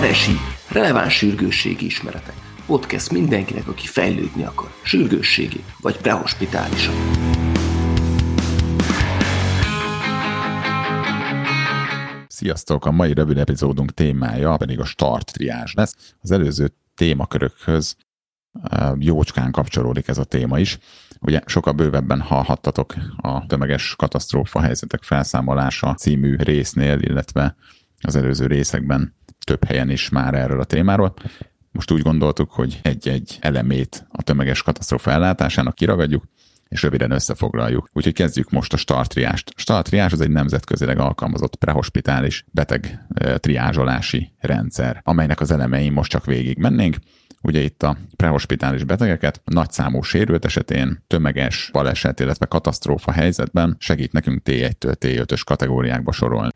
Eresi, releváns sürgősségi ismeretek. Podcast mindenkinek, aki fejlődni akar, sürgősségi vagy prehospitálisan. Sziasztok! A mai rövid epizódunk témája pedig a start triás lesz. Az előző témakörökhöz jócskán kapcsolódik ez a téma is. Ugye sokkal bővebben hallhattatok a tömeges katasztrófa helyzetek felszámolása című résznél, illetve az előző részekben több helyen is már erről a témáról. Most úgy gondoltuk, hogy egy-egy elemét a tömeges katasztrófa ellátásának kiragadjuk, és röviden összefoglaljuk. Úgyhogy kezdjük most a startriást. Startriás az egy nemzetközileg alkalmazott prehospitális beteg triázsolási rendszer, amelynek az elemein most csak végig mennénk. Ugye itt a prehospitális betegeket nagyszámú sérült esetén, tömeges baleset, illetve katasztrófa helyzetben segít nekünk T1-től T5-ös kategóriákba sorolni.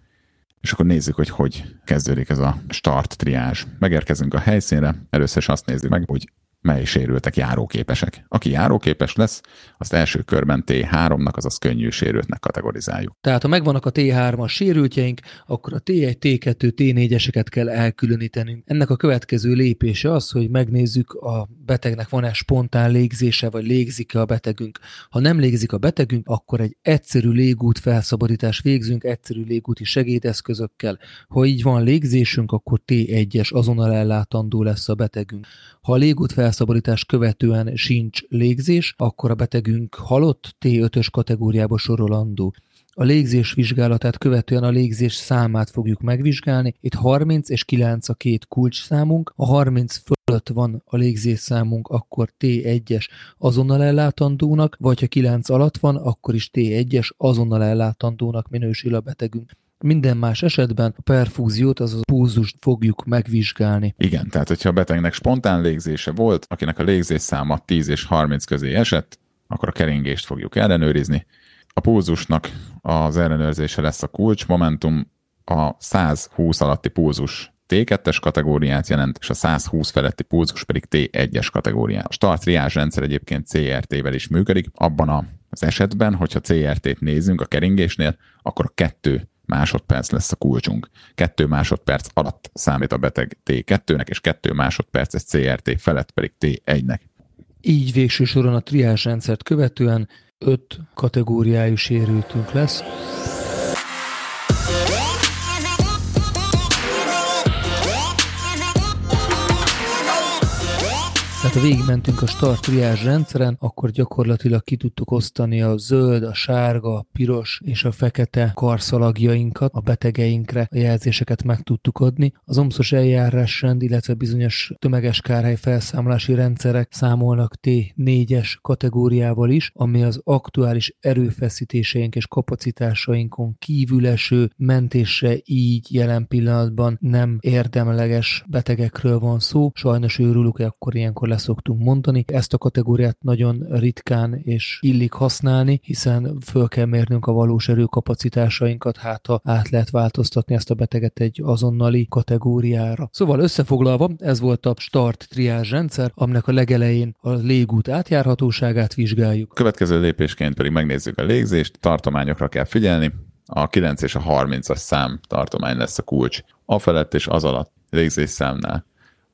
És akkor nézzük, hogy hogy kezdődik ez a start triázs. Megérkezünk a helyszínre, először is azt nézzük meg, hogy mely sérültek járóképesek. Aki járóképes lesz, azt első körben T3-nak, azaz könnyű sérültnek kategorizáljuk. Tehát ha megvannak a T3-as sérültjeink, akkor a T1, T2, T4-eseket kell elkülönítenünk. Ennek a következő lépése az, hogy megnézzük a betegnek van-e spontán légzése, vagy légzik-e a betegünk. Ha nem légzik a betegünk, akkor egy egyszerű légút felszabadítás végzünk, egyszerű légúti segédeszközökkel. Ha így van légzésünk, akkor T1-es azonnal ellátandó lesz a betegünk. Ha a légút felszabadítás követően sincs légzés, akkor a betegünk halott T5-ös kategóriába sorolandó. A légzés vizsgálatát követően a légzés számát fogjuk megvizsgálni. Itt 30 és 9 a két kulcs számunk. A 30 fölött van a légzés számunk, akkor T1-es azonnal ellátandónak, vagy ha 9 alatt van, akkor is T1-es azonnal ellátandónak minősül a betegünk. Minden más esetben a perfúziót, azaz a púzust fogjuk megvizsgálni. Igen, tehát hogyha a betegnek spontán légzése volt, akinek a légzés száma 10 és 30 közé esett, akkor a keringést fogjuk ellenőrizni. A pulzusnak az ellenőrzése lesz a kulcs, momentum a 120 alatti pulzus T2-es kategóriát jelent, és a 120 feletti pulzus pedig T1-es kategóriát. A start rendszer egyébként CRT-vel is működik. Abban az esetben, hogyha CRT-t nézünk a keringésnél, akkor a kettő másodperc lesz a kulcsunk. Kettő másodperc alatt számít a beteg T2-nek, és kettő másodperces CRT felett pedig T1-nek. Így végső soron a triás rendszert követően öt kategóriájú sérültünk lesz. Tehát ha végigmentünk a start triázs rendszeren, akkor gyakorlatilag ki tudtuk osztani a zöld, a sárga, a piros és a fekete karszalagjainkat a betegeinkre, a jelzéseket meg tudtuk adni. Az omszos eljárásrend, illetve bizonyos tömeges kárhely felszámolási rendszerek számolnak T4-es kategóriával is, ami az aktuális erőfeszítéseink és kapacitásainkon kívül eső mentésre így jelen pillanatban nem érdemleges betegekről van szó. Sajnos őrülük, akkor ilyenkor leszoktunk mondani. Ezt a kategóriát nagyon ritkán és illik használni, hiszen föl kell mérnünk a valós erőkapacitásainkat, hát ha át lehet változtatni ezt a beteget egy azonnali kategóriára. Szóval összefoglalva, ez volt a start triázs rendszer, aminek a legelején a légút átjárhatóságát vizsgáljuk. Következő lépésként pedig megnézzük a légzést, tartományokra kell figyelni, a 9 és a 30-as szám tartomány lesz a kulcs. A felett és az alatt légzés számnál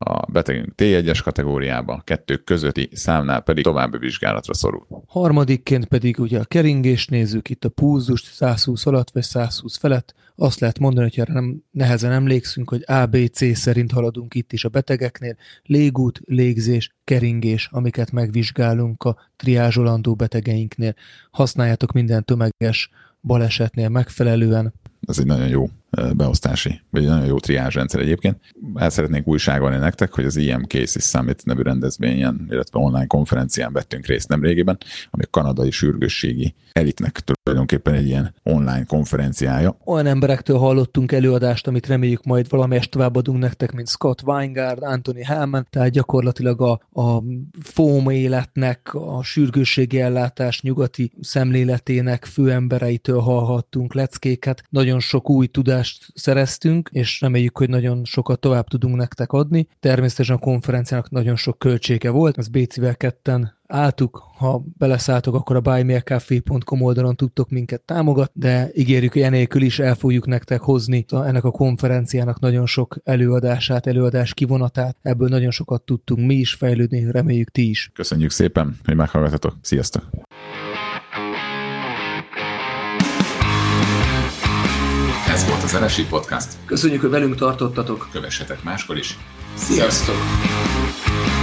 a betegünk T1-es kategóriába, kettő közötti számnál pedig további vizsgálatra szorul. Harmadikként pedig ugye a keringést nézzük, itt a pulzust 120 alatt vagy 120 felett. Azt lehet mondani, hogy erre nem, nehezen emlékszünk, hogy ABC szerint haladunk itt is a betegeknél. Légút, légzés, keringés, amiket megvizsgálunk a triázsolandó betegeinknél. Használjátok minden tömeges balesetnél megfelelően. Ez egy nagyon jó beosztási, vagy egy nagyon jó triázsrendszer egyébként. El szeretnénk újságolni nektek, hogy az IM Cases Summit nevű rendezvényen, illetve online konferencián vettünk részt nemrégiben, ami a kanadai sürgősségi elitnek tulajdonképpen egy ilyen online konferenciája. Olyan emberektől hallottunk előadást, amit reméljük majd valamelyest továbbadunk nektek, mint Scott Weingard, Anthony Hellman, tehát gyakorlatilag a, a FOM életnek, a sürgősségi ellátás nyugati szemléletének főembereitől hallhattunk leckéket. Nagyon sok új tudás előadást szereztünk, és reméljük, hogy nagyon sokat tovább tudunk nektek adni. Természetesen a konferenciának nagyon sok költsége volt, az Bécivel ketten álltuk, ha beleszálltok, akkor a buymeacafé.com oldalon tudtok minket támogatni, de ígérjük, hogy enélkül is el fogjuk nektek hozni ennek a konferenciának nagyon sok előadását, előadás kivonatát. Ebből nagyon sokat tudtunk mi is fejlődni, reméljük ti is. Köszönjük szépen, hogy meghallgatatok. Sziasztok! Ez volt az NSI Podcast. Köszönjük, hogy velünk tartottatok. Kövessetek máskor is. Sziasztok! Sziasztok.